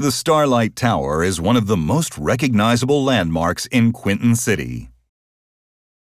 The Starlight Tower is one of the most recognizable landmarks in Quinton City.